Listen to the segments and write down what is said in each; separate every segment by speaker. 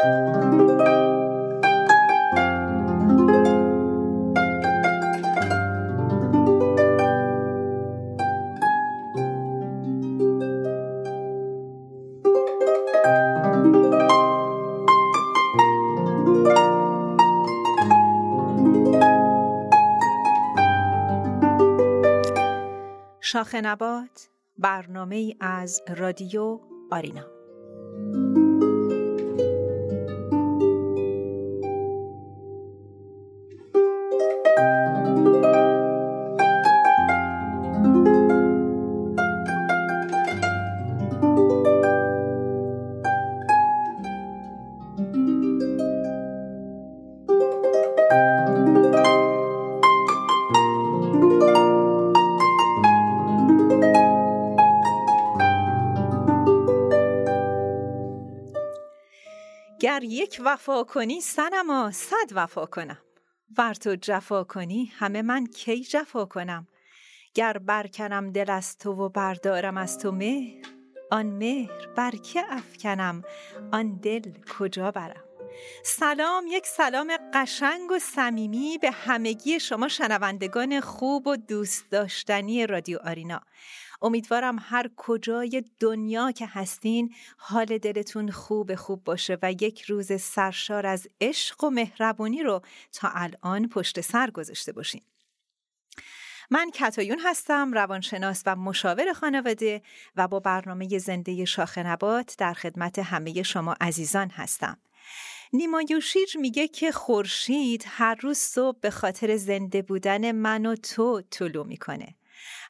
Speaker 1: شاخ نبات برنامه از رادیو آرینا. گر یک وفا کنی سنما صد وفا کنم. ور تو جفا کنی همه من کی جفا کنم؟ گر برکنم دل از تو و بردارم از تو مهر آن مهر بر که افکنم؟ آن دل کجا برم؟ سلام یک سلام قشنگ و صمیمی به همگی شما شنوندگان خوب و دوست داشتنی رادیو آرینا. امیدوارم هر کجای دنیا که هستین حال دلتون خوب خوب باشه و یک روز سرشار از عشق و مهربونی رو تا الان پشت سر گذاشته باشین. من کتایون هستم روانشناس و مشاور خانواده و با برنامه زنده شاخ نبات در خدمت همه شما عزیزان هستم. نیما یوشیج میگه که خورشید هر روز صبح به خاطر زنده بودن من و تو طلوع می‌کنه.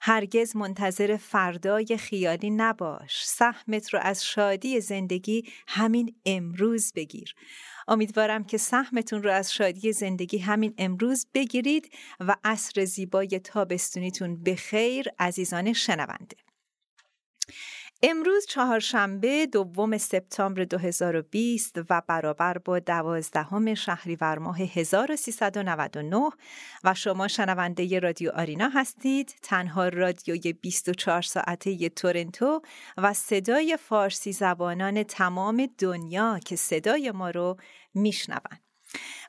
Speaker 1: هرگز منتظر فردای خیالی نباش. سهمت رو از شادی زندگی همین امروز بگیر. امیدوارم که سهمتون رو از شادی زندگی همین امروز بگیرید و عصر زیبای تابستونیتون به خیر عزیزان شنونده. امروز چهارشنبه دوم سپتامبر 2020 و برابر با دوازدهم شهریور ماه 1399 و شما شنونده رادیو آرینا هستید. تنها رادیوی 24 ساعته تورنتو و صدای فارسی زبانان تمام دنیا که صدای ما رو میشنوند.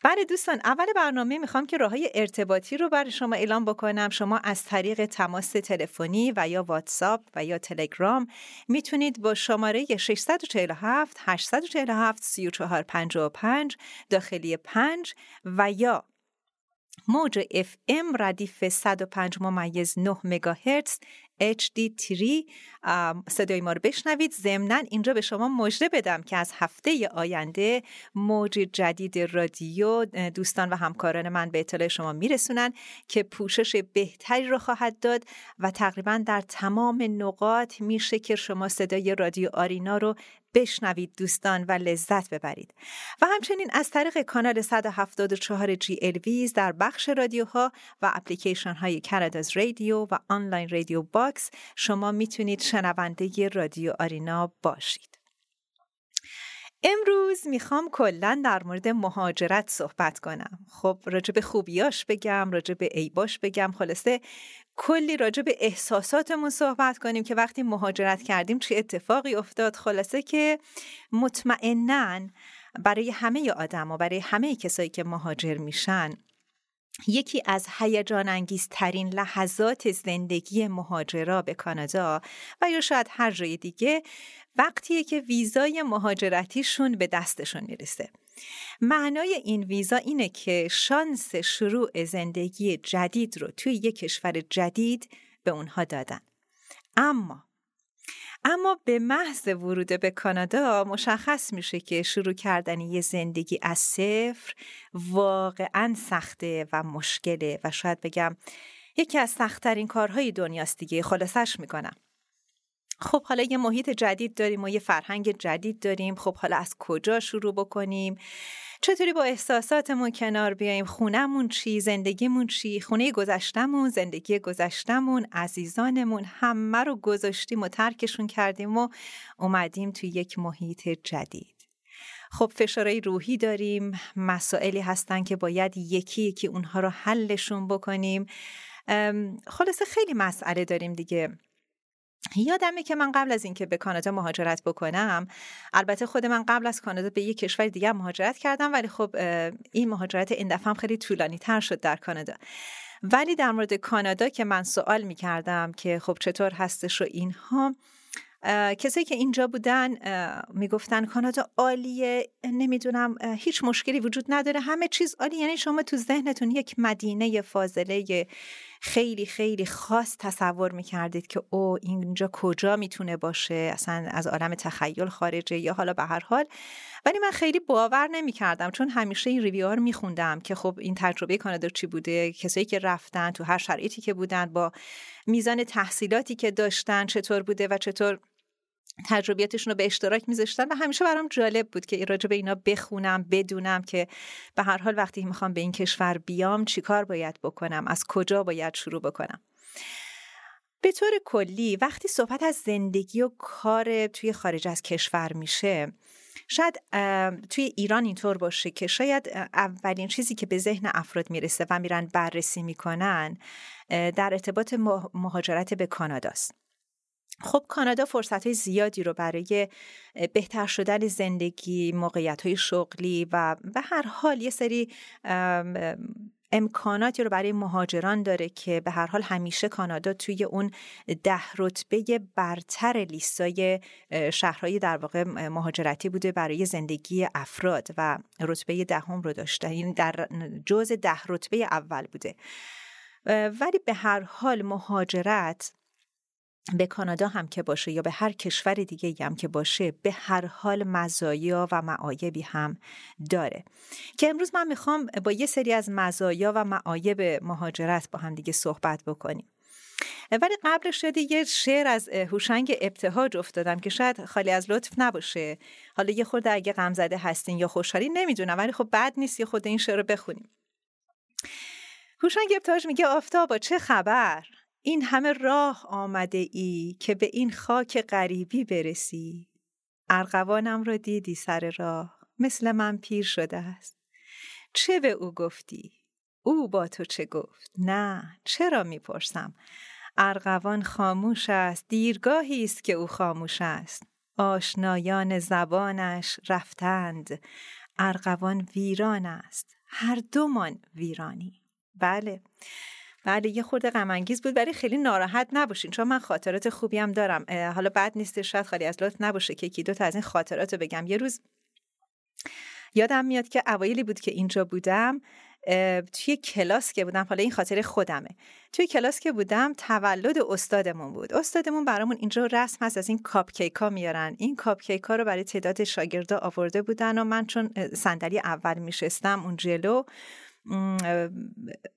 Speaker 1: بله دوستان اول برنامه می‌خوام که راه های ارتباطی رو برای شما اعلام بکنم. شما از طریق تماس تلفنی و یا واتساپ و یا تلگرام می‌تونید با شماره 647 847 3455 داخلی 5 و یا موج FM ردیف 105 ممیز 9 مگاهرتز HD3 صدای ما رو بشنوید. ضمنا اینجا به شما مژده بدم که از هفته آینده موج جدید رادیو دوستان و همکاران من به اطلاع شما میرسونن که پوشش بهتری رو خواهد داد و تقریبا در تمام نقاط میشه که شما صدای رادیو آرینا رو بشنوید دوستان و لذت ببرید. و همچنین از طریق کانال 174 جی ویز در بخش رادیوها و اپلیکیشن های Canada's Radio و Online Radio Box شما می‌تونید شنونده رادیو آرینا باشید. امروز می‌خوام کلا در مورد مهاجرت صحبت کنم. خب راجع به خوبیاش بگم راجع به عیباش بگم. خلاصه کلی راجع به احساساتمون صحبت کنیم که وقتی مهاجرت کردیم چه اتفاقی افتاد. خلاصه که مطمئنا برای همه آدم و برای همه کسایی که مهاجر میشن یکی از هیجان انگیزترین لحظات زندگی مهاجرا به کانادا و یا شاید هر جای دیگه وقتیه که ویزای مهاجرتیشون به دستشون می‌رسه. معنای این ویزا اینه که شانس شروع زندگی جدید رو توی یک کشور جدید به اونها دادن. اما اما به محض ورود به کانادا مشخص میشه که شروع کردن یه زندگی از صفر واقعا سخته و مشکله و شاید بگم یکی از سختترین کارهای دنیاست دیگه. خلاصش می‌کنم. خب حالا یه محیط جدید داریم و یه فرهنگ جدید داریم. خب حالا از کجا شروع بکنیم؟ چطوری با احساساتمون کنار بیایم خونمون چی؟ زندگیمون چی؟ خونه گذشتمون زندگی گذشتمون عزیزانمون همه رو گذاشتیم و ترکشون کردیم و اومدیم توی یک محیط جدید. خب فشارهای روحی داریم. مسائلی هستن که باید یکی یکی اونها رو حلشون بکنیم. خلاصه خیلی مسئله داریم دیگه. یادمه که من قبل از اینکه به کانادا مهاجرت بکنم البته خود من قبل از کانادا به یک کشور دیگه مهاجرت کردم ولی خب این مهاجرت این دفعه خیلی طولانی تر شد در کانادا. ولی در مورد کانادا که من سوال می کردم که خب چطور هستش و اینها کسایی که اینجا بودن می‌گفتن کانادا عالیه نمی‌دونم هیچ مشکلی وجود نداره همه چیز عالی یعنی شما تو ذهنتون یک مدینه فاضله خیلی خیلی خاص تصور می‌کردید که او اینجا کجا می‌تونه باشه؟ اصلا از عالم تخیل خارجه یا حالا به هر حال. ولی من خیلی باور نمی‌کردم چون همیشه این ریویو رو میخوندم که خب این تجربه کانادا چی بوده؟ کسایی که رفتن تو هر شرایطی که بودن با میزان تحصیلاتی که داشتن چطور بوده و چطور تجربیاتشون رو به اشتراک میذاشتن و همیشه برام جالب بود که راجع به اینا بخونم بدونم که به هر حال وقتی می‌خوام به این کشور بیام چیکار باید بکنم از کجا باید شروع بکنم. به طور کلی وقتی صحبت از زندگی و کار توی خارج از کشور میشه شاید توی ایران اینطور باشه که شاید اولین چیزی که به ذهن افراد می‌رسه و میرن بررسی می‌کنن در ارتباط مهاجرت به کاناداست خب کانادا فرصت های زیادی رو برای بهتر شدن زندگی موقعیت های شغلی و به هر حال یه سری امکاناتی رو برای مهاجران داره که به هر حال همیشه کانادا توی اون ده رتبه برتر لیستای شهرهای در واقع مهاجرتی بوده برای زندگی افراد و رتبه دهم رو داشته. این در جز ده رتبه اول بوده. ولی به هر حال مهاجرت به کانادا هم که باشه یا به هر کشور دیگه هم که باشه به هر حال مزایا و معایبی هم داره. که امروز من می‌خوام با یه سری از مزایا و معایب مهاجرت با هم دیگه صحبت بکنیم. ولی قبلش شده یه شعر از هوشنگ ابتهاج افتادم که شاید خالی از لطف نباشه. حالا یه خورده اگه غم زده هستین یا خوشحالی نمی‌دونم ولی خب بد نیست یه خود این شعر رو بخونیم. هوشنگ ابتهاج میگه آفتابا چه خبر؟ این همه راه آمده ای که به این خاک غریبی برسی. ارغوانم را دیدی سر راه مثل من پیر شده است. چه به او گفتی؟ او با تو چه گفت؟ نه چرا می‌پرسم؟ ارغوان خاموش است دیرگاهی است که او خاموش است. آشنایان زبانش رفتند. ارغوان ویران است. هر دومان ویرانی. بله. بله یه خورده غم بود ولی خیلی ناراحت نباشین چون من خاطرات خوبی هم دارم حالا بعد نیست شاید خالی از لطف نباشه که یکی دو تا از این خاطرات رو بگم. یه روز یادم میاد که اوایلی بود که اینجا بودم توی کلاس که بودم حالا این خاطر خودمه. توی کلاس که بودم تولد استادمون بود. استادمون برامون اینجا رسم هست از این کاپ کیک ها میارن. این کاپ کیک ها رو برای تعداد شاگردا آورده بودن و من چون صندلی اول میشستم اون جلو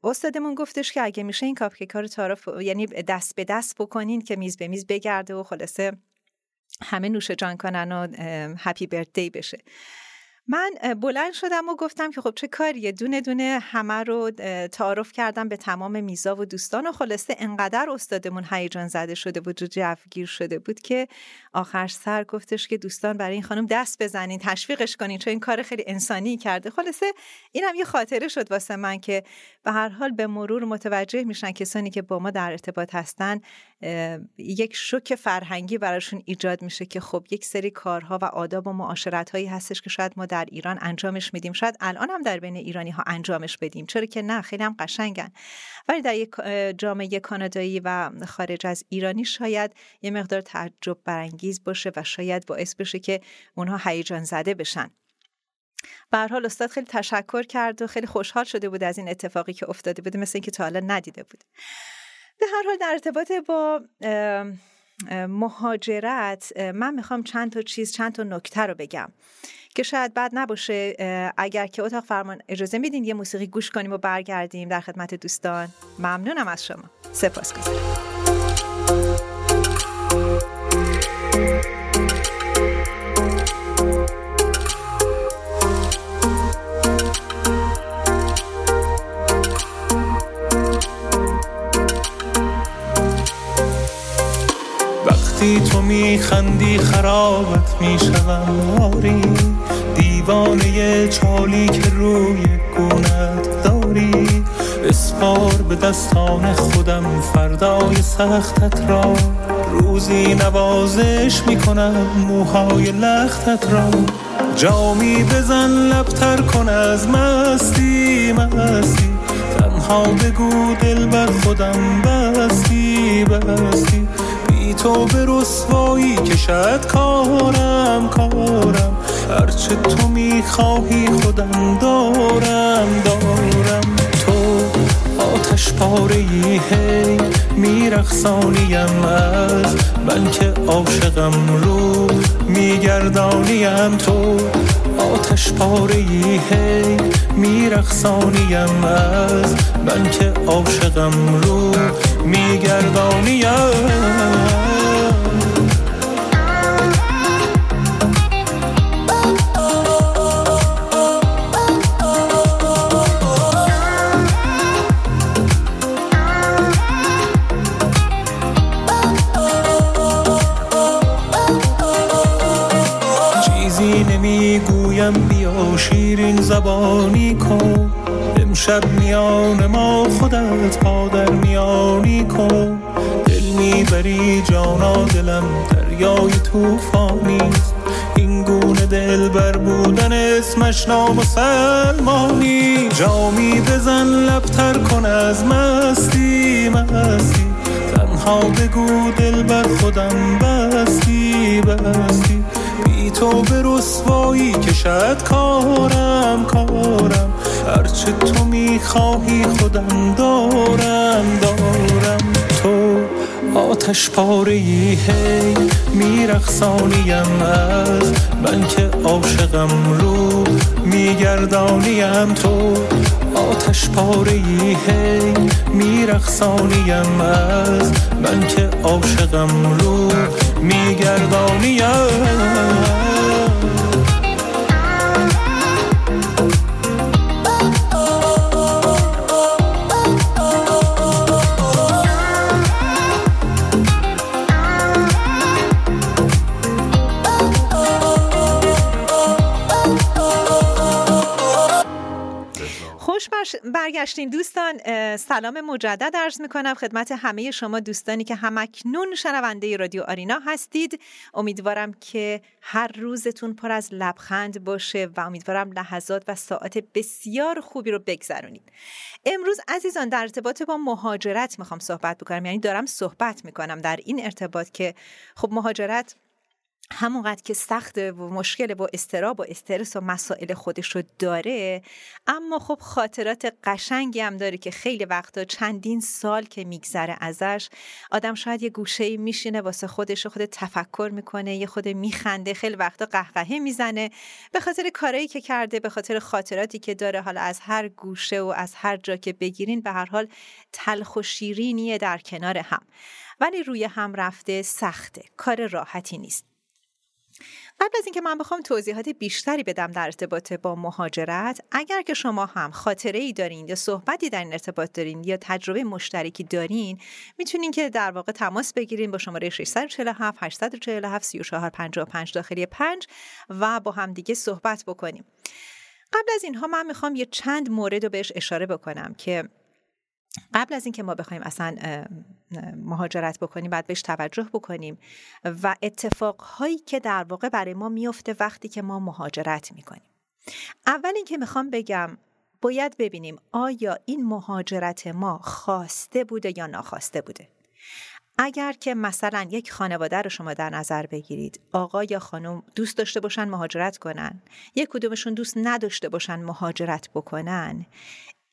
Speaker 1: استادمون گفتش که اگه میشه این کاپکیک ها رو تعارف یعنی دست به دست بکنین که میز به میز بگرده و خلاصه همه نوش جان کنن و هپی برتدی بشه. من بلند شدم و گفتم که خب چه کاریه؟ دونه دونه همه رو تعارف کردم به تمام میزا و دوستان و خلاصه انقدر استادمون هیجان زده شده بود و جوگیر شده بود که آخر سر گفتش که دوستان برای این خانم دست بزنین تشویقش کنین چون این کار خیلی انسانی کرده. خلاصه اینم یه خاطره شد واسه من که به هر حال به مرور متوجه میشن کسانی که با ما در ارتباط هستن یک شوک فرهنگی براشون ایجاد میشه که خب یک سری کارها و آداب و معاشرت هایی هستش که شاید ما در ایران انجامش میدیم. شاید الان هم در بین ایرانی ها انجامش بدیم چرا که نه خیلی هم قشنگن. ولی در یک جامعه کانادایی و خارج از ایرانی شاید یه مقدار تعجب برانگیز باشه و شاید باعث بشه که اونها هیجان زده بشن. به حال استاد خیلی تشکر کرد و خیلی خوشحال شده بود از این اتفاقی که افتاده بوده مثل اینکه تا حالا ندیده بود. به هر حال در ارتباط با مهاجرت من می‌خوام چند تا چیز چند تا نکته رو بگم که شاید بد نباشه اگر که اتاق فرمان اجازه میدین یه موسیقی گوش کنیم و برگردیم در خدمت دوستان. ممنونم از شما. سپاس
Speaker 2: وقتی تو میخندی خرابت می‌شوم آری دیوانه چالی که روی گونت داری. اسپار به دستان خودم فردای سختت را. روزی نوازش می‌کنم موهای لختت را. جامی بزن لبتر کن از مستی مستی. تنها بگو دل بر خودم بستی بستی. بی تو به رسوایی کشد کارم کارم. هرچه تو می‌خواهی خودم دارم دارم. آتش پاره ای هی میرخصانیم از من که عاشقم رو میگردانیم. تو آتش پاره ای هی میرخصانیم از من که عاشقم رو میگردانیم. می‌گویم بیا شیرین زبانی کن. امشب میان ما خودت پا در میانی کن. دل می‌بری جانا دلم دریای توفانیست این گونه دل بر بودن اسمش نامسلمانی جامی بزن لبتر کن از مستی مستی. تنها بگو دل بر خودم بستی بستی. تو به رسوایی کشد کارم کارم. هرچه تو می‌خواهی خودم دارم دارم. تو آتش پاره ای هی میرخصانیم از من که عاشقم رو میگردانیم. تو آتش پاره ای هی میرخصانیم از من که عاشقم رو میگردانیم
Speaker 1: برگشتین. دوستان سلام مجدد ارز می‌کنم خدمت همه شما دوستانی که همکنون شنونده رادیو آرینا هستید. امیدوارم که هر روزتون پر از لبخند باشه و امیدوارم لحظات و ساعت بسیار خوبی رو بگذرونید. امروز عزیزان در ارتباط با مهاجرت می‌خوام صحبت بکنم. یعنی دارم صحبت می‌کنم در این ارتباط که خب مهاجرت همونقدر که سخت و مشکل و استراب و استرس و مسائل خودش رو داره اما خب خاطرات قشنگی هم داره که خیلی وقتا چندین سال که میگذره ازش آدم شاید یه گوشه میشینه واسه خودش خود تفکر می‌کنه یه خود میخنده خیلی وقتا قهقهه می‌زنه. به خاطر کارایی که کرده به خاطر خاطراتی که داره حالا از هر گوشه و از هر جا که بگیرین به هر حال تلخ و شیرینیه در کنار هم. ولی روی هم رفته سخته کار راحتی نیست. قبل از اینکه من بخوام توضیحات بیشتری بدم در ارتباط با مهاجرت اگر که شما هم خاطره ای دارین یا صحبتی در این ارتباط دارین یا تجربه مشترکی دارین می‌تونین که در واقع تماس بگیرین با شماره 647 847 3455 داخلی 5 و با هم دیگه صحبت بکنیم. قبل از اینها من می‌خوام یه چند مورد رو بهش اشاره بکنم که قبل از اینکه ما بخوایم اصلا مهاجرت بکنیم باید بهش توجه بکنیم و اتفاقهایی که در واقع برای ما میفته وقتی که ما مهاجرت می‌کنیم. اول اینکه می‌خوام بگم باید ببینیم آیا این مهاجرت ما خواسته بوده یا ناخواسته بوده. اگر که مثلا یک خانواده رو شما در نظر بگیرید آقا یا خانم دوست داشته باشن مهاجرت کنن یک کدومشون دوست نداشته باشن مهاجرت بکنن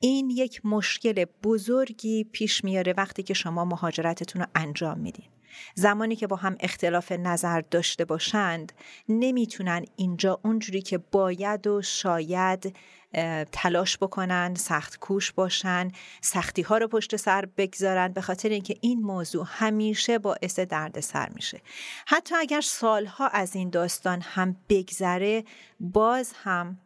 Speaker 1: این یک مشکل بزرگی پیش میاره وقتی که شما مهاجرتتون رو انجام میدین. زمانی که با هم اختلاف نظر داشته باشند نمی‌تونن اینجا اونجوری که باید و شاید تلاش بکنن سخت کوش باشن سختی ها رو پشت سر بگذارن به خاطر اینکه این موضوع همیشه باعث درد سر میشه. حتی اگر سالها از این داستان هم بگذره باز هم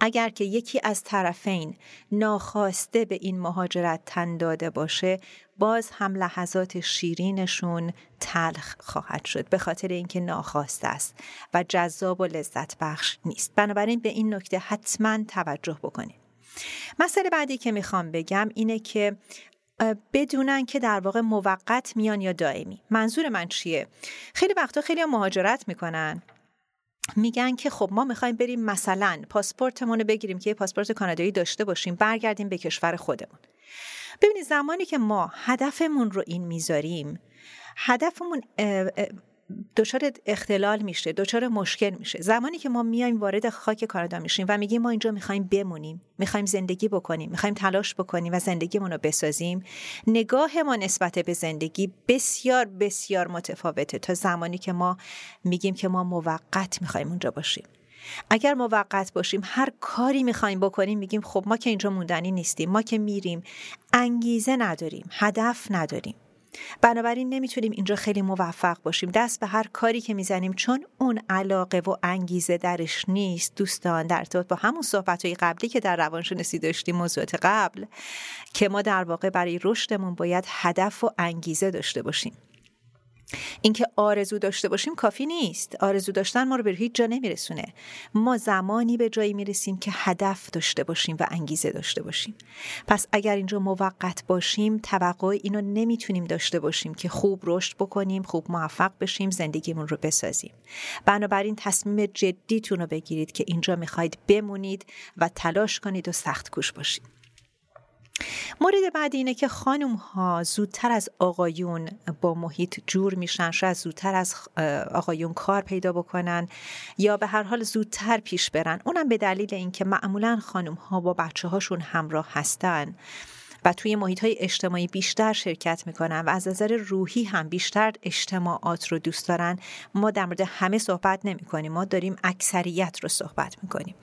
Speaker 1: اگر که یکی از طرفین ناخواسته به این مهاجرت تن داده باشه باز هم لحظات شیرینشون تلخ خواهد شد به خاطر اینکه ناخواسته است و جذاب و لذت بخش نیست. بنابراین به این نکته حتما توجه بکنید. مسئله بعدی که می‌خوام بگم اینه که بدونن که در واقع موقت میان یا دائمی. منظور من چیه؟ خیلی وقتا خیلی مهاجرت می‌کنن. میگن که خب ما می‌خوایم بریم مثلا پاسپورتمون رو بگیریم که یه پاسپورت کانادایی داشته باشیم برگردیم به کشور خودمون. ببینید زمانی که ما هدفمون رو این می‌ذاریم هدفمون دچار اختلال میشه دچار مشکل میشه. زمانی که ما میایم وارد خاک کانادا میشیم و میگیم ما اینجا می‌خوایم بمونیم می‌خوایم زندگی بکنیم می‌خوایم تلاش بکنیم و زندگیمون رو بسازیم نگاه ما نسبت به زندگی بسیار بسیار متفاوته تا زمانی که ما میگیم که ما موقت می‌خوایم اونجا باشیم. اگر موقت باشیم هر کاری می‌خوایم بکنیم میگیم خب ما که اینجا موندنی نیستیم ما که میریم انگیزه نداریم هدف نداریم. بنابراین نمی‌تونیم اینجا خیلی موفق باشیم. دست به هر کاری که می‌زنیم چون اون علاقه و انگیزه درش نیست. دوستان در ارتباط با همون صحبت های قبلی که در روانشناسی داشتیم موضوعات قبل که ما در واقع برای رشدمون باید هدف و انگیزه داشته باشیم. اینکه آرزو داشته باشیم کافی نیست. آرزو داشتن ما رو به هیچ جا نمیرسونه. ما زمانی به جایی می‌رسیم که هدف داشته باشیم و انگیزه داشته باشیم. پس اگر اینجا موقت باشیم توقع اینو نمی‌تونیم داشته باشیم که خوب رشد بکنیم خوب موفق بشیم زندگیمون رو بسازیم. بنابراین تصمیم جدیتون رو بگیرید که اینجا می‌خواید بمونید و تلاش کنید و سخت کوش باشید. مورد بعدی اینه که خانم ها زودتر از آقایون با محیط جور میشن شاید زودتر از آقایون کار پیدا بکنن یا به هر حال زودتر پیش برن. اونم به دلیل اینکه معمولا خانم ها با بچه هاشون همراه هستن. و توی محیط های اجتماعی بیشتر شرکت می‌کنن و از نظر روحی هم بیشتر اجتماعات رو دوست دارن. ما در مورد همه صحبت نمی کنیم ما داریم اکثریت رو صحبت می‌کنیم.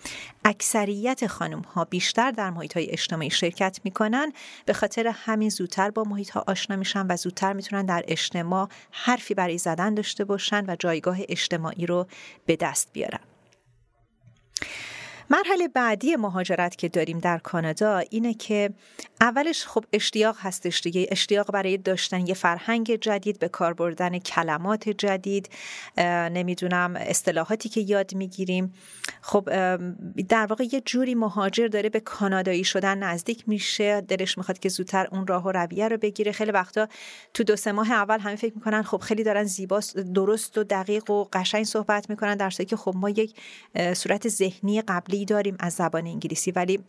Speaker 1: اکثریت خانم ها بیشتر در محیط های اجتماعی شرکت می‌کنن. به خاطر همین زودتر با محیط ها آشنا میشن و زودتر می‌تونن در اجتماع حرفی برای زدن داشته باشن و جایگاه اجتماعی رو به دست بیارن. مرحله بعدی مهاجرت که داریم در کانادا اینه که اولش خب اشتیاق هستش دیگه. اشتیاق برای داشتن یه فرهنگ جدید به کار بردن کلمات جدید نمی‌دونم اصطلاحاتی که یاد می‌گیریم. خب در واقع یه جوری مهاجر داره به کانادایی شدن نزدیک میشه. دلش می‌خواد که زودتر اون راه و رویه رو بگیره. خیلی وقتا تو دو سه ماه اول همه فکر می‌کنن خب خیلی دارن زیباست درست و دقیق و قشنگ صحبت می‌کنن در که خب ما یک صورت ذهنی قبلی داریم از زبان انگلیسی ولی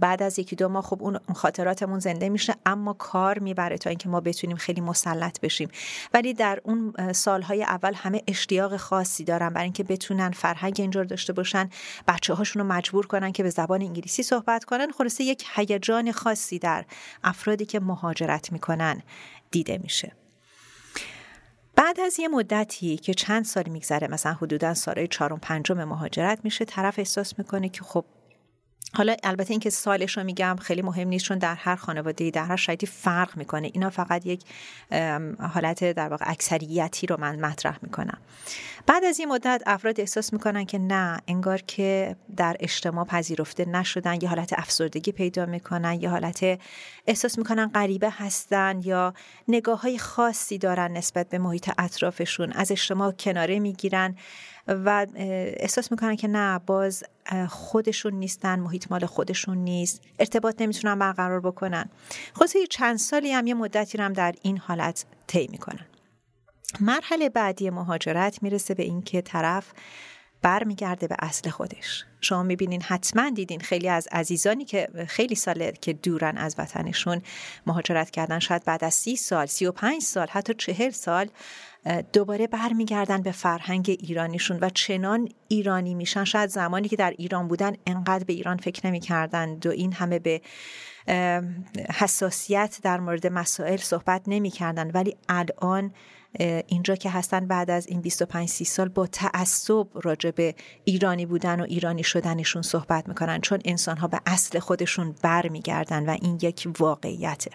Speaker 1: بعد از یکی دو ماه خب اون خاطراتمون زنده میشه اما کار می‌بره تا اینکه ما بتونیم خیلی مسلط بشیم. ولی در اون سالهای اول همه اشتیاق خاصی دارن برای اینکه بتونن فرهنگ اینجور داشته باشن بچه هاشون رو مجبور کنن که به زبان انگلیسی صحبت کنن. خلاصه یک هیجان خاصی در افرادی که مهاجرت می‌کنن دیده میشه. بعد از یه مدتی که چند سال میگذره مثلا حدودا سالهای چهارم پنجم مهاجرت میشه طرف احساس می‌کنه که خب حالا البته اینکه سالش رو میگم خیلی مهم نیست چون در هر خانواده در هر شرایطی فرق می‌کنه. اینا فقط یک حالت در واقع اکثریتی رو من مطرح می‌کنم. بعد از این مدت افراد احساس می‌کنن که نه انگار که در اجتماع پذیرفته نشدن یه حالت افسردگی پیدا می‌کنن یه حالت احساس می‌کنن غریبه هستن یا نگاه های خاصی دارن نسبت به محیط اطرافشون از اجتماع کناره می‌گیرن. و احساس می‌کنن که نه باز خودشون نیستن محیط مال خودشون نیست. ارتباط نمی‌تونن برقرار بکنن. خود چند سالی هم یه مدتی هم در این حالت طی می‌کنن. مرحله بعدی مهاجرت می‌رسه به اینکه طرف برمیگرده به اصل خودش. شما می‌بینین حتما دیدین خیلی از عزیزانی که خیلی ساله که دورن از وطنشون مهاجرت کردن شاید بعد از سی سال سی و پنج سال حتی چهل سال دوباره برمیگردن به فرهنگ ایرانیشون و چنان ایرانی میشن. شاید زمانی که در ایران بودن انقدر به ایران فکر نمی‌کردند و این همه به حساسیت در مورد مسائل صحبت نمی‌کردن. ولی الان اینجا که هستن بعد از این 25 30 سال با تعصب راجع به ایرانی بودن و ایرانی شدنشون صحبت می‌کنن. چون انسان ها به اصل خودشون برمیگردن و این یک واقعیته.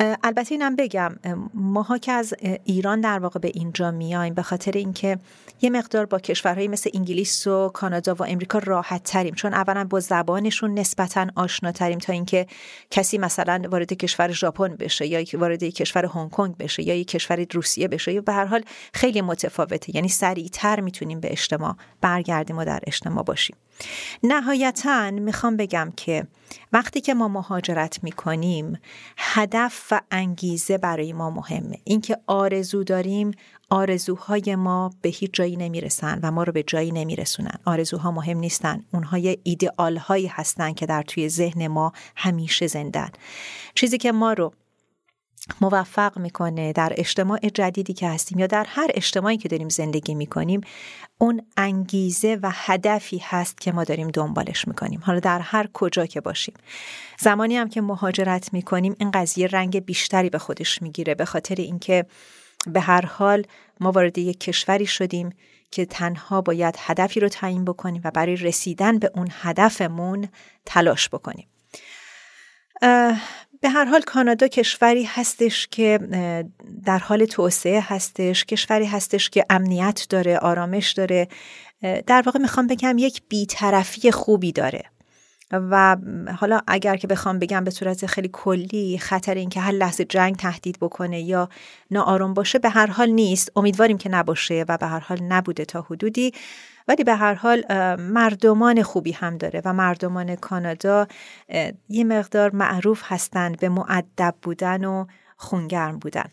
Speaker 1: البته اینم بگم ماها که از ایران در واقع به اینجا میایم به خاطر اینکه یه مقدار با کشورهایی مثل انگلیس و کانادا و امریکا راحت تریم چون اولا با زبانشون نسبتا آشناتریم تا اینکه کسی مثلا وارد کشور ژاپن بشه یا وارد کشور هنگ کنگ بشه یا یک کشور روسیه بشه یا به هر حال خیلی متفاوته یعنی سریعتر می‌تونیم به اجتماع برگردیم و در اجتماع باشیم. نهایتا می‌خوام بگم که وقتی که ما مهاجرت می‌کنیم هدف و انگیزه برای ما مهمه. اینکه آرزو داریم آرزوهای ما به هیچ جایی نمی‌رسن و ما رو به جایی نمیرسونن. آرزوها مهم نیستن. اونها یه ایدئال هایی هستن که در توی ذهن ما همیشه زندن. چیزی که ما رو موفق می‌کنه در اجتماع جدیدی که هستیم یا در هر اجتماعی که داریم زندگی می‌کنیم اون انگیزه و هدفی هست که ما داریم دنبالش می‌کنیم. حالا در هر کجا که باشیم. زمانی هم که مهاجرت می‌کنیم این قضیه رنگ بیشتری به خودش می‌گیره. به خاطر اینکه به هر حال ما وارد یک کشوری شدیم که تنها باید هدفی رو تعیین بکنیم و برای رسیدن به اون هدفمون تلاش بکنیم. به هر حال کانادا کشوری هستش که در حال توسعه هستش کشوری هستش که امنیت داره آرامش داره. در واقع می‌خوام بگم یک بیطرفی خوبی داره. و حالا اگر که بخوام بگم به صورت خیلی کلی خطر اینکه هر لحظه جنگ تهدید بکنه یا ناآرام باشه به هر حال نیست. امیدواریم که نباشه و به هر حال نبوده تا حدودی. ولی به هر حال مردمان خوبی هم داره و مردمان کانادا یه مقدار معروف هستند به معدب بودن و خونگرم بودن.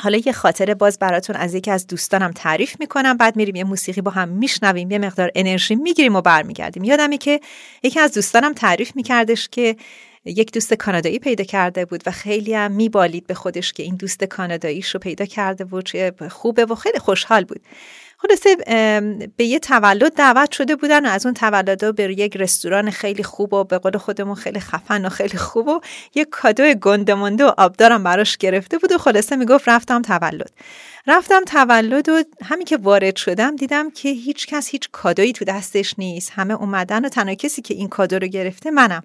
Speaker 1: حالا یه خاطره باز براتون از یکی از دوستانم تعریف می‌کنم. بعد میریم یه موسیقی با هم میشنویم یه مقدار انرژی می‌گیریم و برمیگردیم. یادمی که یکی از دوستانم تعریف میکردش که یک دوست کانادایی پیدا کرده بود و خیلی هم میبالید به خودش که این دوست کاناداییش رو پیدا کرده بود چه خوبه و خیلی خوشحال بود. خلاصه به یه تولد دعوت شده بودن و از اون تولد به یک رستوران خیلی خوب و به قول خودمون خیلی خفن و خیلی خوب و یه کادو گندمونده و آبدارم براش گرفته بود و خلاصه می‌گفت رفتم تولد. رفتم تولد و همین که وارد شدم دیدم که هیچ کس هیچ کادویی تو دستش نیست. همه اومدن و تنها کسی که این کادو رو گرفته منم.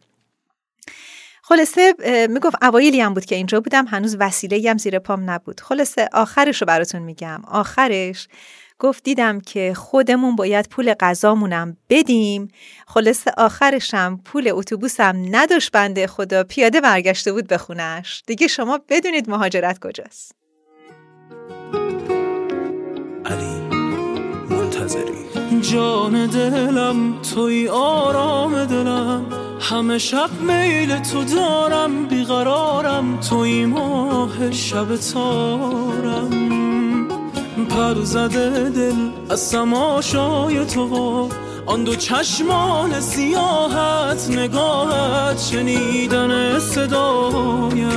Speaker 1: خلاصه می‌گفت اوایلی هم بود که اینجا بودم هنوز وسیله هم زیر پام نبود. خلاصه آخرش رو براتون میگم. آخرش گفت دیدم که خودمون باید پول غذامونم بدیم. خلاصه آخرشم پول اتوبوسم نداشت بنده خدا پیاده برگشته بود به خونش دیگه شما بدونید مهاجرت کجاست.
Speaker 3: علی منتظری. جان دلم توی آرام دلم. همه شب میل تو دارم بیقرارم. توی ماه شب تارم. پر زده دل از سماشای تو آن دو چشمان سیاحت نگاهت شنیدن صدایم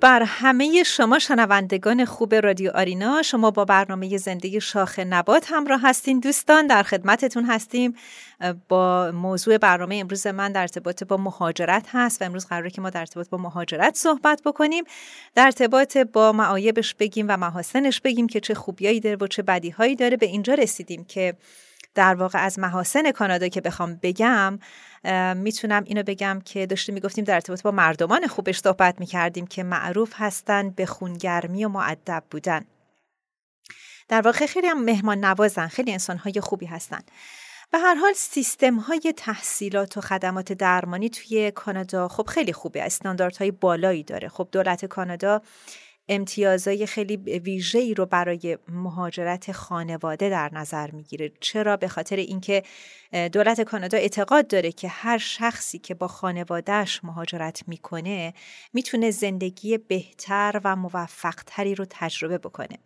Speaker 1: بر همه شما شنوندگان خوب رادیو آرینا شما با برنامه زندگی شاخ نبات همراه هستین. دوستان در خدمتتون هستیم. با موضوع برنامه امروز من در ارتباط با مهاجرت هست و امروز قراره که ما در ارتباط با مهاجرت صحبت بکنیم. در ارتباط با معایبش بگیم و محاسنش بگیم که چه خوبیایی داره و چه بدیهایی داره. به اینجا رسیدیم که در واقع از محاسن کانادا که بخوام بگم می‌تونم اینو بگم که داشتیم می‌گفتیم در ارتباط با مردمان خوبش صحبت می‌کردیم که معروف هستن به خونگرمی و معدب بودن. در واقع خیلی هم مهمان نوازن خیلی انسان های خوبی هستن. به هر حال سیستم های تحصیلات و خدمات درمانی توی کانادا خب خیلی خوبه استانداردهای بالایی داره. خب دولت کانادا امتیازهای خیلی ویژه ای رو برای مهاجرت خانواده در نظر می‌گیره. چرا؟ به خاطر اینکه دولت کانادا اعتقاد داره که هر شخصی که با خانوادهش مهاجرت می‌کنه می‌تونه زندگی بهتر و موفقتری رو تجربه بکنه.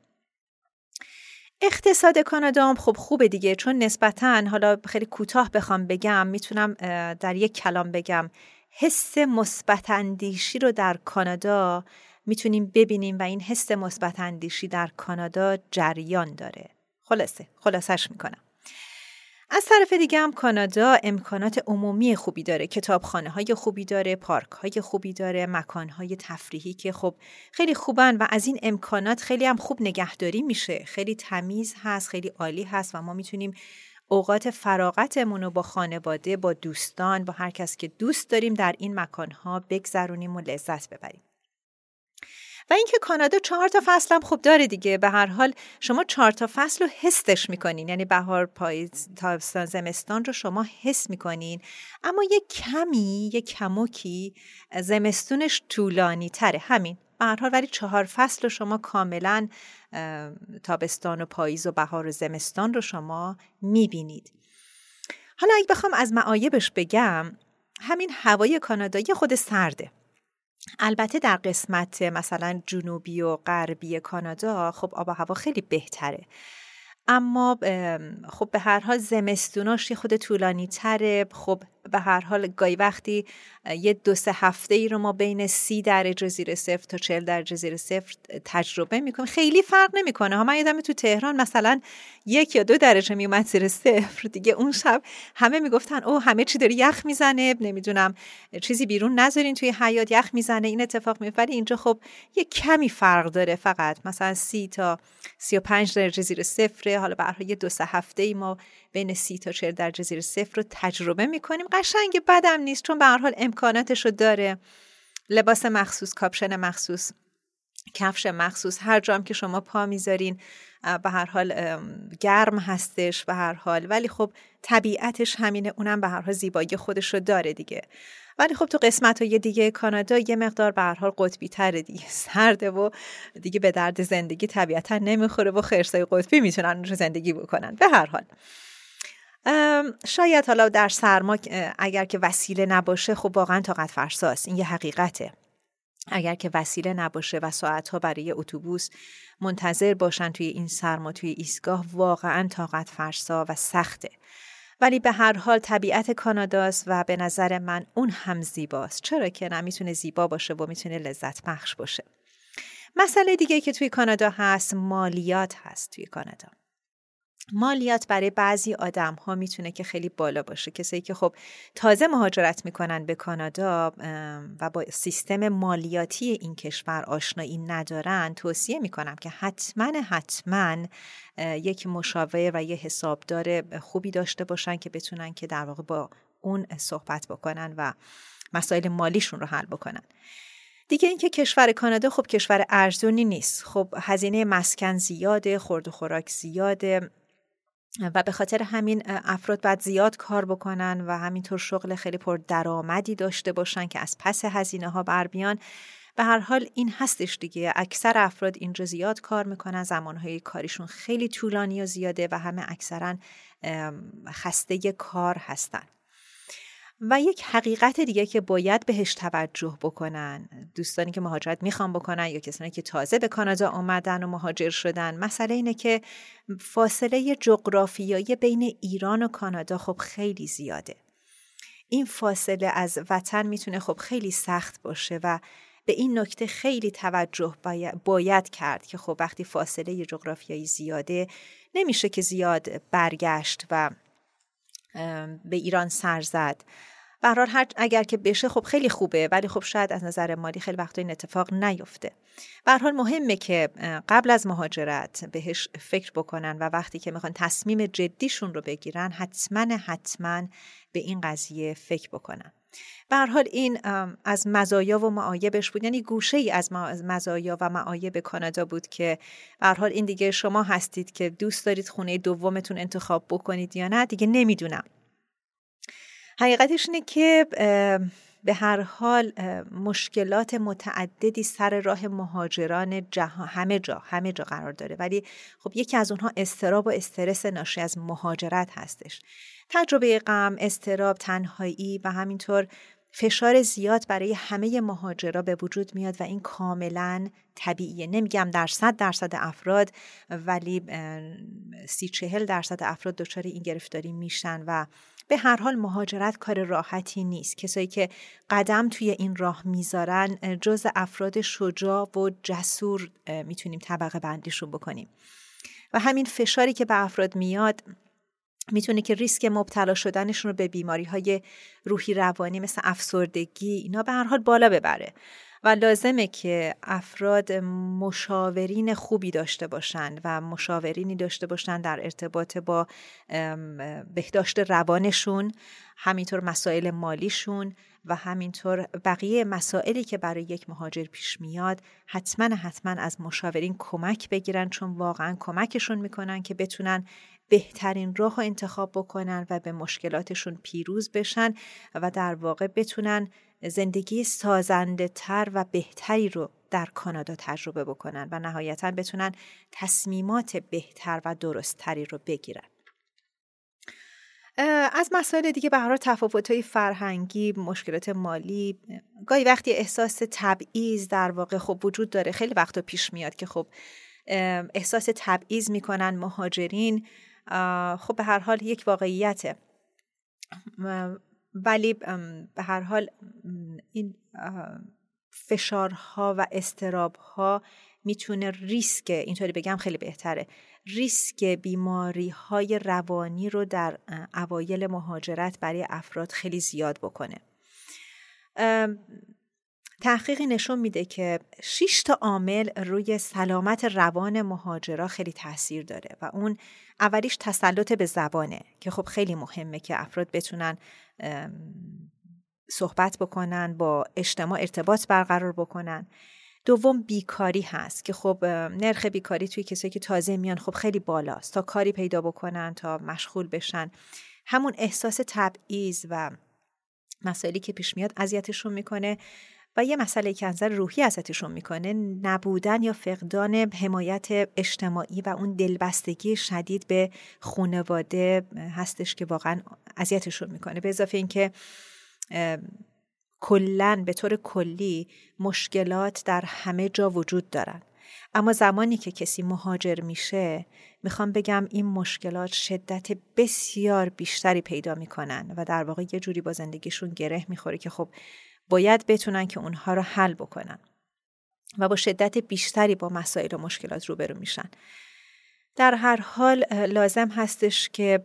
Speaker 1: اقتصاد کانادا هم خب خوبه دیگه چون نسبتا حالا خیلی کوتاه بخوام بگم می‌تونم در یک کلام بگم. حس مثبت اندیشی رو در کانادا می‌تونیم ببینیم و این حس مثبت اندیشی در کانادا جریان داره. خلاصه خلاصش می‌کنم. از طرف دیگه هم کانادا امکانات عمومی خوبی داره. کتابخانه های خوبی داره پارک های خوبی داره مکان های تفریحی که خب خیلی خوبن و از این امکانات خیلی هم خوب نگهداری میشه. خیلی تمیز هست خیلی عالی هست و ما می‌تونیم اوقات فراغتمون رو با خانواده با دوستان با هر کس که دوست داریم در این مکانها بگذرونیم و لذت ببریم. و اینکه کانادا چهار تا فصل هم خوب داره دیگه. به هر حال شما چهار تا فصل رو حسش می‌کنین. یعنی بهار پاییز تابستان زمستان رو شما حس می‌کنین. اما یه کمی یه کموکی زمستونش طولانی تره. همین. به هر حال ولی چهار فصل رو شما کاملا تابستان و پاییز و بهار و زمستان رو شما می‌بینید. حالا اگه بخوام از معایبش بگم همین هوای کانادایی خود سرده. البته در قسمت مثلا جنوبی و غربی کانادا خب آب و هوا خیلی بهتره. اما خب به هر حال زمستوناش یه خود طولانی تره خب به هر حال گاهی وقتی یه دو سه هفته ای رو ما بین سی درجه زیر صفر تا چل درجه زیر صفر تجربه می‌کنیم. خیلی فرق نمی‌کنه. ها من یادم تو تهران مثلا یک یا دو درجه میومد زیر صفر. دیگه اون شب همه می‌گفتن او همه چی داره یخ می‌زنه. نمی‌دونم چیزی بیرون نذارین توی حیاط یخ می‌زنه این اتفاق میفته ولی اینجا خب یه کمی فرق داره فقط. مثلا سی تا سی و پنج درجه زیر صفر حالا یه دو سه هفته ای ما بین سی تا چهل درجه زیر صفر رو تجربه می‌کنیم. قشنگ بدم نیست چون به هر حال امکاناتش رو داره. لباس مخصوص کاپشن مخصوص کفش مخصوص هر جام که شما پا می‌ذارین به هر حال گرم هستش به هر حال. ولی خب طبیعتش همینه اونم به هر حال زیبایی خودش رو داره دیگه. ولی خب تو قسمت های دیگه کانادا یه مقدار به هر حال قطبی تره دیگه. سرده و دیگه به درد زندگی طبیعتا نمی‌خوره و خرسای قطبی می‌تونن رو زندگی بکنن به هر حال. شاید حالا در سرما اگر که وسیله نباشه خب واقعا طاقت فرساست این یه حقیقته. اگر که وسیله نباشه و ساعتها برای اتوبوس منتظر باشن توی این سرما توی ایستگاه واقعا طاقت فرسا و سخته. ولی به هر حال طبیعت کاناداست و به نظر من اون هم زیباست. چرا که نه می‌تونه زیبا باشه و می‌تونه لذت بخش باشه. مسئله دیگه که توی کانادا هست مالیات هست توی کانادا. مالیات برای بعضی آدم ها می‌تونه که خیلی بالا باشه. کسایی که خب تازه مهاجرت می‌کنن به کانادا و با سیستم مالیاتی این کشور آشنایی ندارن توصیه می‌کنم که حتما حتما یک مشاور و یه حسابدار خوبی داشته باشن که بتونن که در واقع با اون صحبت بکنن و مسائل مالیشون رو حل بکنن. دیگه اینکه کشور کانادا خب کشور ارزونی نیست. خب هزینه مسکن زیاده خورد و خوراک زیاده. و به خاطر همین افراد باید زیاد کار بکنن و همینطور شغل خیلی پر درآمدی داشته باشن که از پس هزینه ها بر بیان. به هر حال این هستش دیگه. اکثر افراد اینجا زیاد کار می‌کنن زمانهای کاریشون خیلی طولانی و زیاده و همه اکثرا خسته کار هستن. و یک حقیقت دیگه که باید بهش توجه بکنن. دوستانی که مهاجرت می‌خوان بکنن یا کسانی که تازه به کانادا آمدن و مهاجر شدن. مسئله اینه که فاصله جغرافیایی بین ایران و کانادا خب خیلی زیاده. این فاصله از وطن می‌تونه خب خیلی سخت باشه و به این نکته خیلی توجه باید کرد که خب وقتی فاصله جغرافیایی زیاده نمیشه که زیاد برگشت و به ایران سر زد. به هر اگر که بشه خب خیلی خوبه ولی خب شاید از نظر مالی خیلی وقتا این اتفاق نیفته. به حال مهمه که قبل از مهاجرت بهش فکر بکنن و وقتی که می‌خوان تصمیم جدیشون رو بگیرن حتما حتما به این قضیه فکر بکنن. به حال این از مزایا و معایبش بود. یعنی گوشه ای از مزایا و معایب کانادا بود که به حال این دیگه شما هستید که دوست دارید خونه دومتون انتخاب بکنید یا نه دیگه نمی‌دونم. حقیقتش اینه که به هر حال مشکلات متعددی سر راه مهاجران جهان همه جا همه جا قرار داره. ولی خب یکی از اونها استراب و استرس ناشی از مهاجرت هستش. تجربه غم استراب تنهایی و همینطور فشار زیاد برای همه مهاجرا به وجود میاد و این کاملا طبیعیه. نمیگم در صد درصد افراد ولی سی چهل درصد افراد دچار این گرفتاری میشن و به هر حال مهاجرت کار راحتی نیست. کسایی که قدم توی این راه می‌ذارن جز افراد شجاع و جسور می‌تونیم طبقه بندیشون بکنیم. و همین فشاری که به افراد میاد می‌تونه که ریسک مبتلا شدنشون رو به بیماری های روحی روانی مثل افسردگی اینا به هر حال بالا ببره. و لازمه که افراد مشاورین خوبی داشته باشند و مشاورینی داشته باشند در ارتباط با بهداشت روانشون همینطور مسائل مالیشون و همینطور بقیه مسائلی که برای یک مهاجر پیش میاد حتما حتما از مشاورین کمک بگیرن چون واقعا کمکشون می‌کنن که بتونن بهترین راه انتخاب بکنن و به مشکلاتشون پیروز بشن و در واقع بتونن زندگی سازنده تر و بهتری رو در کانادا تجربه بکنن و نهایتا بتونن تصمیمات بهتر و درستتری رو بگیرن. از مسائل دیگه به هر تفاوت های فرهنگی مشکلات مالی گاهی وقتی احساس تبعیض در واقع خب وجود داره خیلی وقتا پیش میاد که خب احساس تبعیض می‌کنن مهاجرین خب به هر حال یک واقعیته ولی به هر حال این فشارها و استرابها می‌تونه ریسک اینطوری بگم خیلی بهتره ریسک بیماری های روانی رو در اوایل مهاجرت برای افراد خیلی زیاد بکنه. تحقیقی نشون میده که 6 تا عامل روی سلامت روان مهاجرا خیلی تاثیر داره و اون اولیش تسلط به زبانه که خب خیلی مهمه که افراد بتونن صحبت بکنن با اجتماع ارتباط برقرار بکنن. دوم بیکاری هست که خب نرخ بیکاری توی کسایی که تازه میان خب خیلی بالاست. تا کاری پیدا بکنن تا مشغول بشن. همون احساس تبعیض و مسائلی که پیش میاد اذیتشون می‌کنه. و یه مسئله که نظر روحی ازتشون می‌کنه نبودن یا فقدان حمایت اجتماعی و اون دلبستگی شدید به خانواده هستش که واقعا اذیتشون می‌کنه. به اضافه اینکه کلا به طور کلی مشکلات در همه جا وجود دارن. اما زمانی که کسی مهاجر میشه می‌خوام بگم این مشکلات شدت بسیار بیشتری پیدا می‌کنن و در واقع یه جوری با زندگیشون گره می‌خوره که خب باید بتونن که اونها رو حل بکنن و با شدت بیشتری با مسائل و مشکلات روبرو میشن. در هر حال لازم هستش که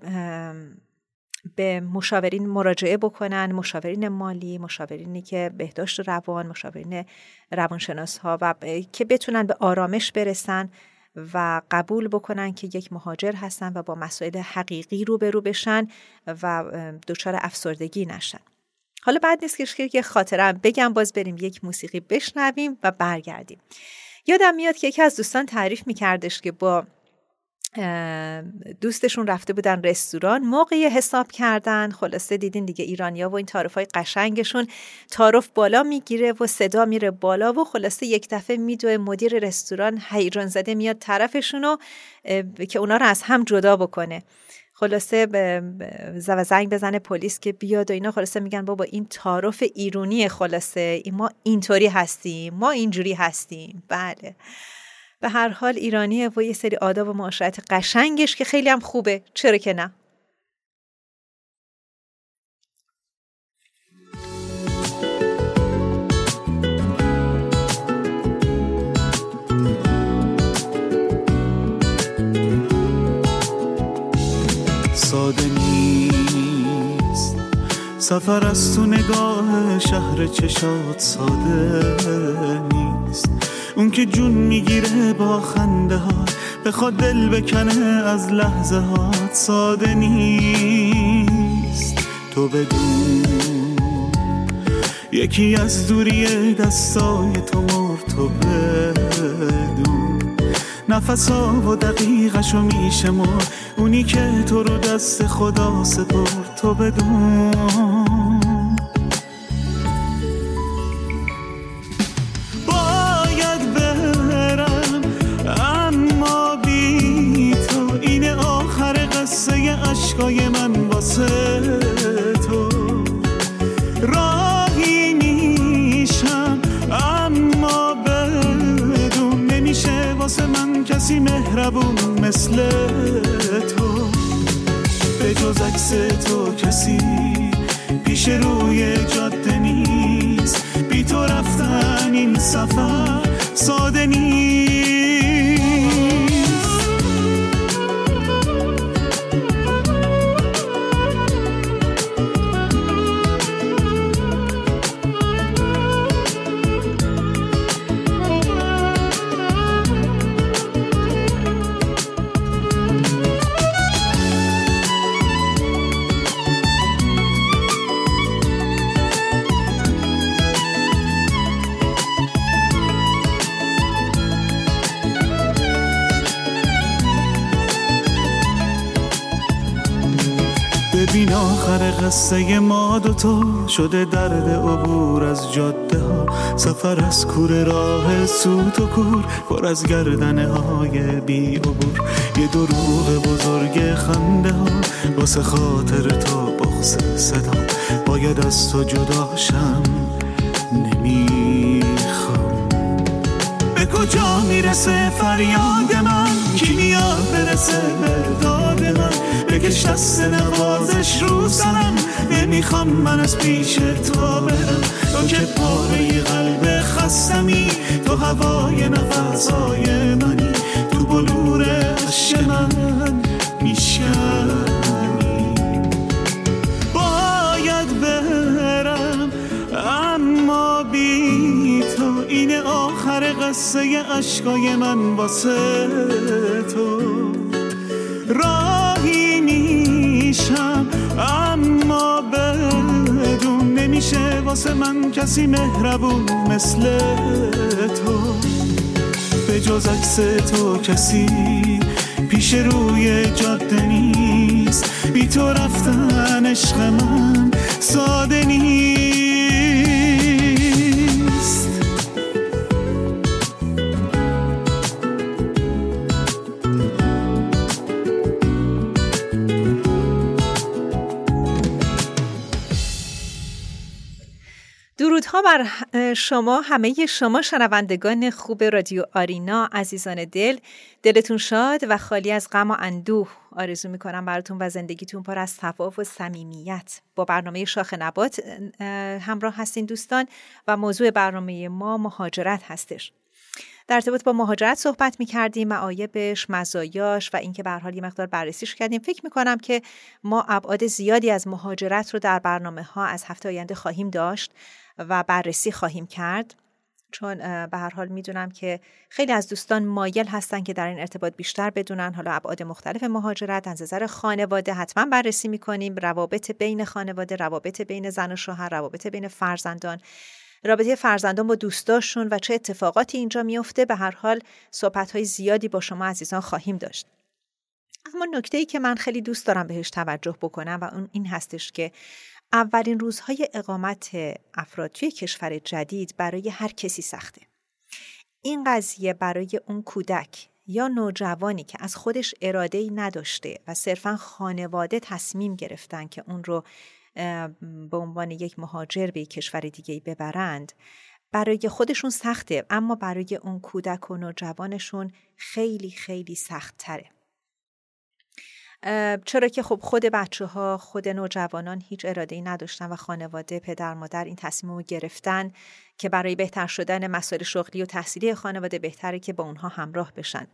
Speaker 1: به مشاورین مراجعه بکنن مشاورین مالی مشاورینی که بهداشت روان مشاورین روانشناس ها و که بتونن به آرامش برسن و قبول بکنن که یک مهاجر هستن و با مسائل حقیقی روبرو بشن و دچار افسردگی نشن. حالا بعد نیست که یه خاطرم بگم باز بریم یک موسیقی بشنویم و برگردیم. یادم میاد که یکی از دوستان تعریف میکردش که با دوستشون رفته بودن رستوران موقعی حساب کردن. خلاصه دیدین دیگه ایرانیا و این تعارف های قشنگشون. تعارف بالا می‌گیره و صدا میره بالا و خلاصه یک دفعه میدوه مدیر رستوران هیجان زده میاد طرفشون که اونا رو از هم جدا بکنه. خلاصه به زنگ بزنه پلیس که بیاد و اینا. خلاصه میگن بابا این تعارف ایرونی خلاصه. ما اینطوری هستیم ما اینجوری هستیم. بله. به هر حال ایرانیه و یه سری آداب و معاشرت قشنگش که خیلی هم خوبه. چرا که نه؟ ساده نیست.
Speaker 2: سفر از تو نگاه شهر چشات ساده نیست. اون که جون می‌گیره با خنده ها خود دل بکنه از لحظه ها ساده نیست. تو بدون یکی از دوری دستای تو مر تو بدون. نفسا و دقیقشو میشه اونی که تو رو دست خدا سپرد تو بدون. مثل تو. به جز عکس تو کسی پیش روی جاده نیست. بی تو رفتن این سفر ساده نیست. دوتا شده درد عبور از جاده ها سفر از کور راه سوت و کور پر از گردنه های بی عبور. یه دروغ بزرگ خنده ها واسه خاطر تو بغز صدا. باید از تو جداشم نمی‌خوام به کجا می‌رسه فریاد من؟ کی میاد برسه داد من؟ بکش دست نوازش رو سرم. نمی‌خوام من از پیش تو برم تو که پاره قلب خستمی تو هوای نفسای منی. تو بلور عشق من. اشکای من واسه تو. راهی میشم اما بدون نمیشه واسه من کسی مهربون مثل تو. به جز عکس تو کسی پیش روی جاده نیست. بی تو رفتن عشق من ساده نیست.
Speaker 1: بر شما همه شما شنوندگان خوب رادیو آرینا عزیزان دل دلتون شاد و خالی از غم و اندوه. آرزو می‌کنم براتون و زندگیتون پر از صفا و صمیمیت. با برنامه شاخ نبات همراه هستین دوستان و موضوع برنامه ما مهاجرت هستش. در ارتباط با مهاجرت صحبت می کردیم معایبش مزایاش و اینکه به حال یه مقدار بررسیش کردیم. فکر می کنم که ما ابعاد زیادی از مهاجرت رو در برنامه ها از هفته آینده خواهیم داشت. و بررسی خواهیم کرد. چون به هر حال می‌دونم که خیلی از دوستان مایل هستن که در این ارتباط بیشتر بدونن. حالا ابعاد مختلف مهاجرت از نظر خانواده حتما بررسی می‌کنیم. روابط بین خانواده روابط بین زن و شوهر روابط بین فرزندان. رابطه فرزندان با دوستاشون و چه اتفاقاتی اینجا میفته به هر حال صحبت های زیادی با شما عزیزان خواهیم داشت. اما نکته ای که من خیلی دوست دارم بهش توجه بکنم و اون این هستش که اولین روزهای اقامت افراد توی کشور جدید برای هر کسی سخته. این قضیه برای اون کودک یا نوجوانی که از خودش اراده ای نداشته و صرفا خانواده تصمیم گرفتن که اون رو به عنوان یک مهاجر به یک کشور دیگه ببرند برای خودشون سخته اما برای اون کودک و نوجوانشون خیلی خیلی سخت تره. چرا که خب خود بچه ها خود نوجوانان هیچ اراده ای نداشتن و خانواده پدر مادر این تصمیم رو گرفتن که برای بهتر شدن مسائل شغلی و تحصیلی خانواده بهتره که با اونها همراه بشن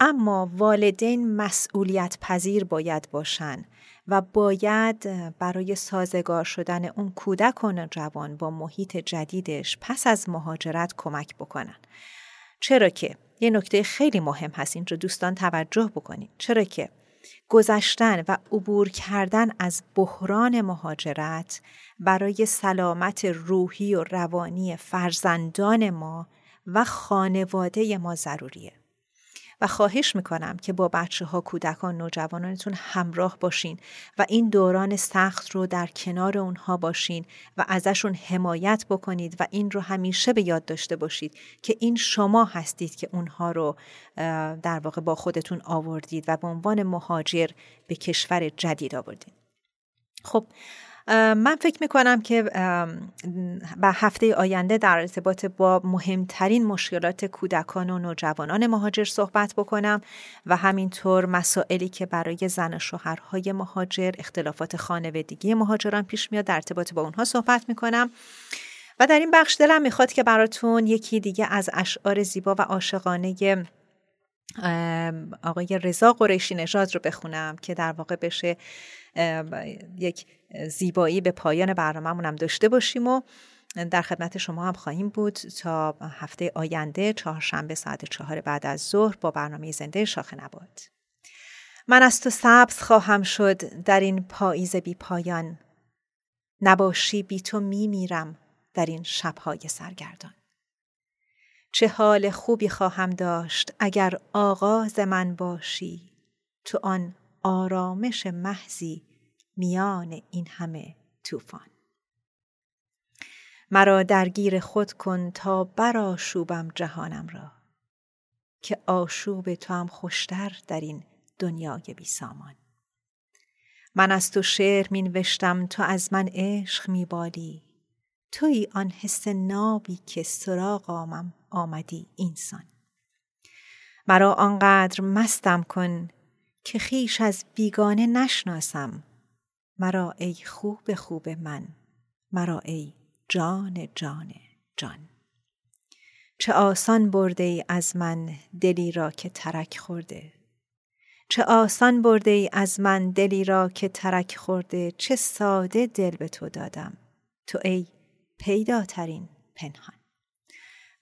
Speaker 1: اما والدین مسئولیت پذیر باید باشن و باید برای سازگار شدن اون کودک و جوان با محیط جدیدش پس از مهاجرت کمک بکنن. چرا که یه نکته خیلی مهم هست اینجا دوستان توجه بکنید. چرا که گذشتن و عبور کردن از بحران مهاجرت برای سلامت روحی و روانی فرزندان ما و خانواده ما ضروریه. و خواهش می‌کنم که با بچه ها کودکان نوجوانانتون همراه باشین و این دوران سخت رو در کنار اونها باشین و ازشون حمایت بکنید و این رو همیشه به یاد داشته باشید که این شما هستید که اونها رو در واقع با خودتون آوردید و به عنوان مهاجر به کشور جدید آوردید. خب من فکر می‌کنم که به هفته آینده در ارتباط با مهمترین مشکلات کودکان و نوجوانان مهاجر صحبت بکنم و همینطور مسائلی که برای زن و شوهرهای مهاجر اختلافات خانوادگی مهاجران پیش میاد در ارتباط با اونها صحبت می‌کنم. و در این بخش دلم می‌خواد که براتون یکی دیگه از اشعار زیبا و عاشقانه آقای رضا قریشی نژاد رو بخونم که در واقع بشه یک زیبایی به پایان برنامهمون هم داشته باشیم و در خدمت شما هم خواهیم بود تا هفته آینده چهارشنبه ساعت چهار بعد از ظهر با برنامه زنده شاخ نبات. من از تو سبز خواهم شد در این پاییز بی پایان. نباشی بی تو می میرم در این شبهای سرگردان. چه حال خوبی خواهم داشت اگر آغاز من باشی تو آن آرامش محضی میان این همه طوفان. مرا درگیر خود کن تا براشوبم جهانم را که آشوب تو هم خوشتر در این دنیای بی سامان. من از تو شعر می نوشتم تو از من عشق می بالی توی آن حس نابی که سراغ آمم آمدی اینسان مرا آنقدر مستم کن که خیش از بیگانه نشناسم. مرا ای خوب خوب من مرا ای جان جان جان. چه آسان برده ای از من دلی را که ترک خورده. چه آسان برده ای از من دلی را که ترک خورده. چه ساده دل به تو دادم. تو ای پیداترین پنهان.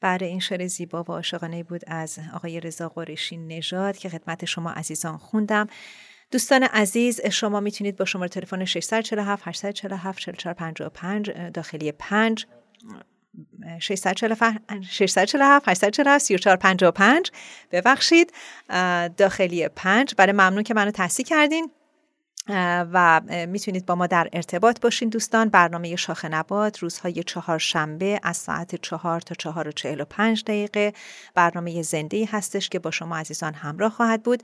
Speaker 1: بعد این شعر زیبا و عاشقانه بود از آقای رضا قریشی نژاد که خدمت شما عزیزان خوندم. دوستان عزیز شما می‌تونید با شماره تلفن 647 847 4455 داخلی 5 647 847 3455 ببخشید داخلی 5 برای ممنون که منو تصحیح کردین. و می‌تونید با ما در ارتباط باشین دوستان. برنامه شاخ نبات روزهای چهار شنبه از ساعت چهار تا چهار و چهل و پنج دقیقه. برنامه زنده هستش که با شما عزیزان همراه خواهد بود.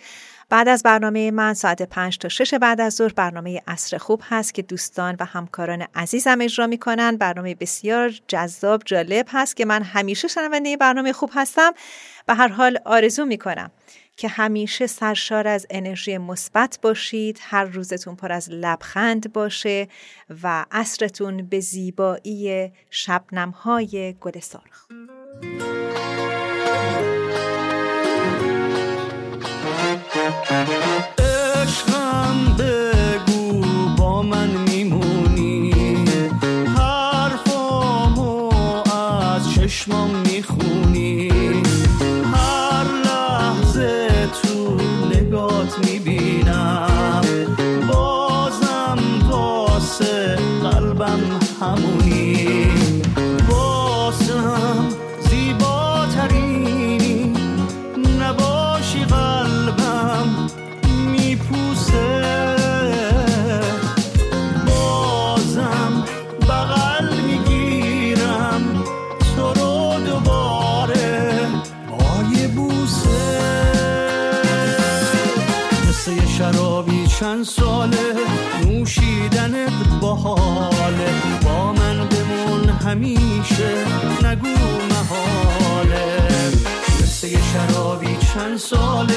Speaker 1: بعد از برنامه من ساعت پنج تا شش بعد از ظهر برنامه اصر خوب هست که دوستان و همکاران عزیزم اجرا می‌کنن. برنامه بسیار جذاب جالب هست که من همیشه شنونده برنامه خوب هستم. به هر حال آرزو می‌کنم. که همیشه سرشار از انرژی مثبت باشید هر روزتون پر از لبخند باشه و عصرتون به زیبایی شبنمهای گل سرخ.
Speaker 3: عشقم همیشه نگو محاله. مثل یه شرابی چند ساله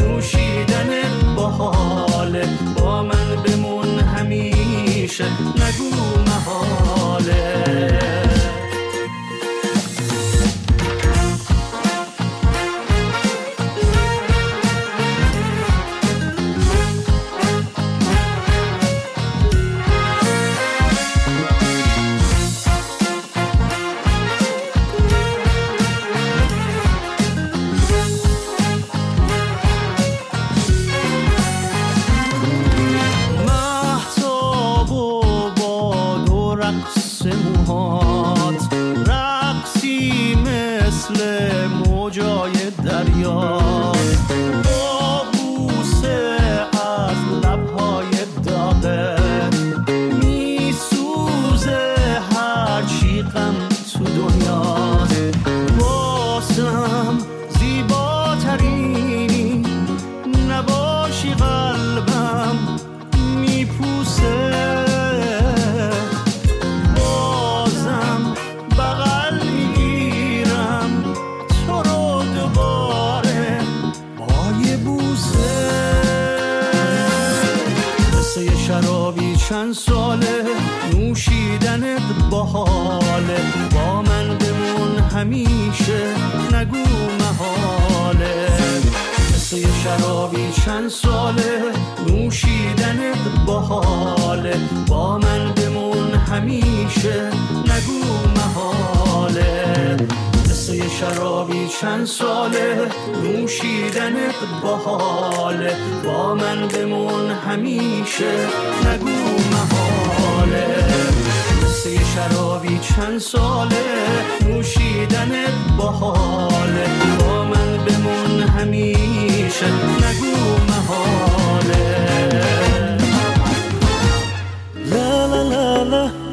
Speaker 3: نوشیدنت باحاله. با من بمون همیشه. نگو
Speaker 4: شرابی چند ساله نوشیدنت باحاله با من بمون همیشه نگو محاله. یه شرابی چند ساله نوشیدنت باحاله با من بمون همیشه نگو محاله. لا لا لا لا.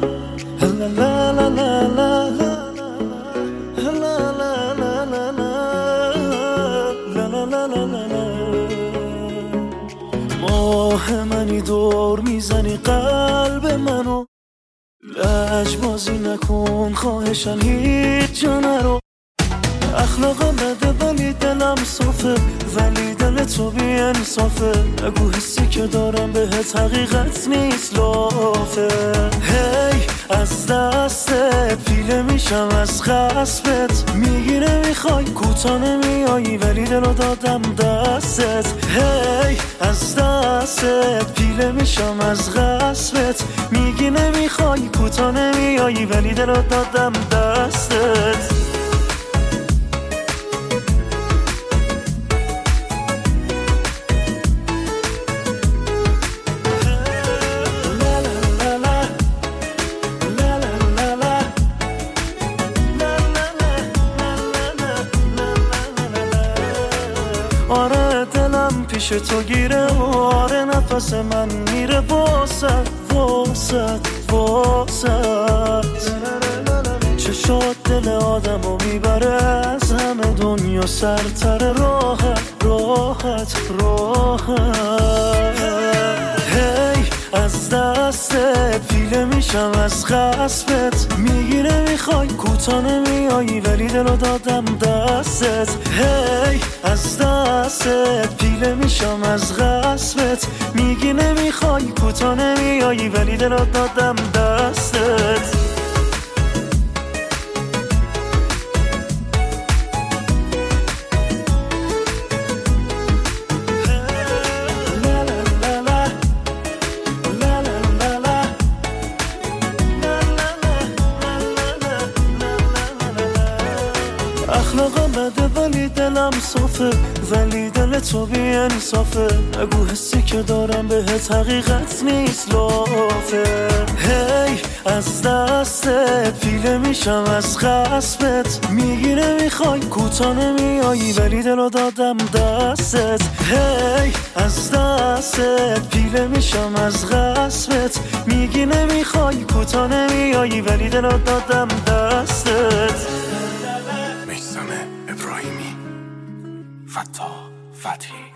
Speaker 4: ماه منی دور می‌زنی قلب منو. لجبازی نکن خواهشم هیچ جا نرو. اخلاقم بده ولی دلم صافه. ولی دل تو بی انصافه. نگو حسی که دارم بهت حقیقت نیست لافه. هی از دستت پیله میشم از خسبت میگی نمی‌خوای کوتا نمیایی ولی دلو دادم دستت. هی از دستت پیله میشم از غصبت میگی نمی‌خوای کوتا نمیایی ولی دلو دادم دستت. آره دلم پیش تو گیره آره نفس من میره واسد واسد واسد چشات دل آدمو می‌بره از همه دنیا سرتر راحت راحت راحت. هی از دستت پیله میشم از خسبت میگی نمی‌خوای کوتا نمیایی ولی دلو دادم دستت. هی از دستت پیله میشم از غصبت. میگی نمی‌خوای کوتا نمیایی ولی دلو دادم دستت. صافه ولی دل تو بی انصافه. نگو حسی که دارم بهت حقیقت نیست لافه. هی از دستت پیله میشم از خسبت میگی نمی‌خوای کوتا نمیایی ولی دلو دادم دستت. هی از دستت پیله میشم از غصبت میگی نمی‌خوای کوتا نمیایی ولی دلو دادم دستت.
Speaker 5: فتا فتحی.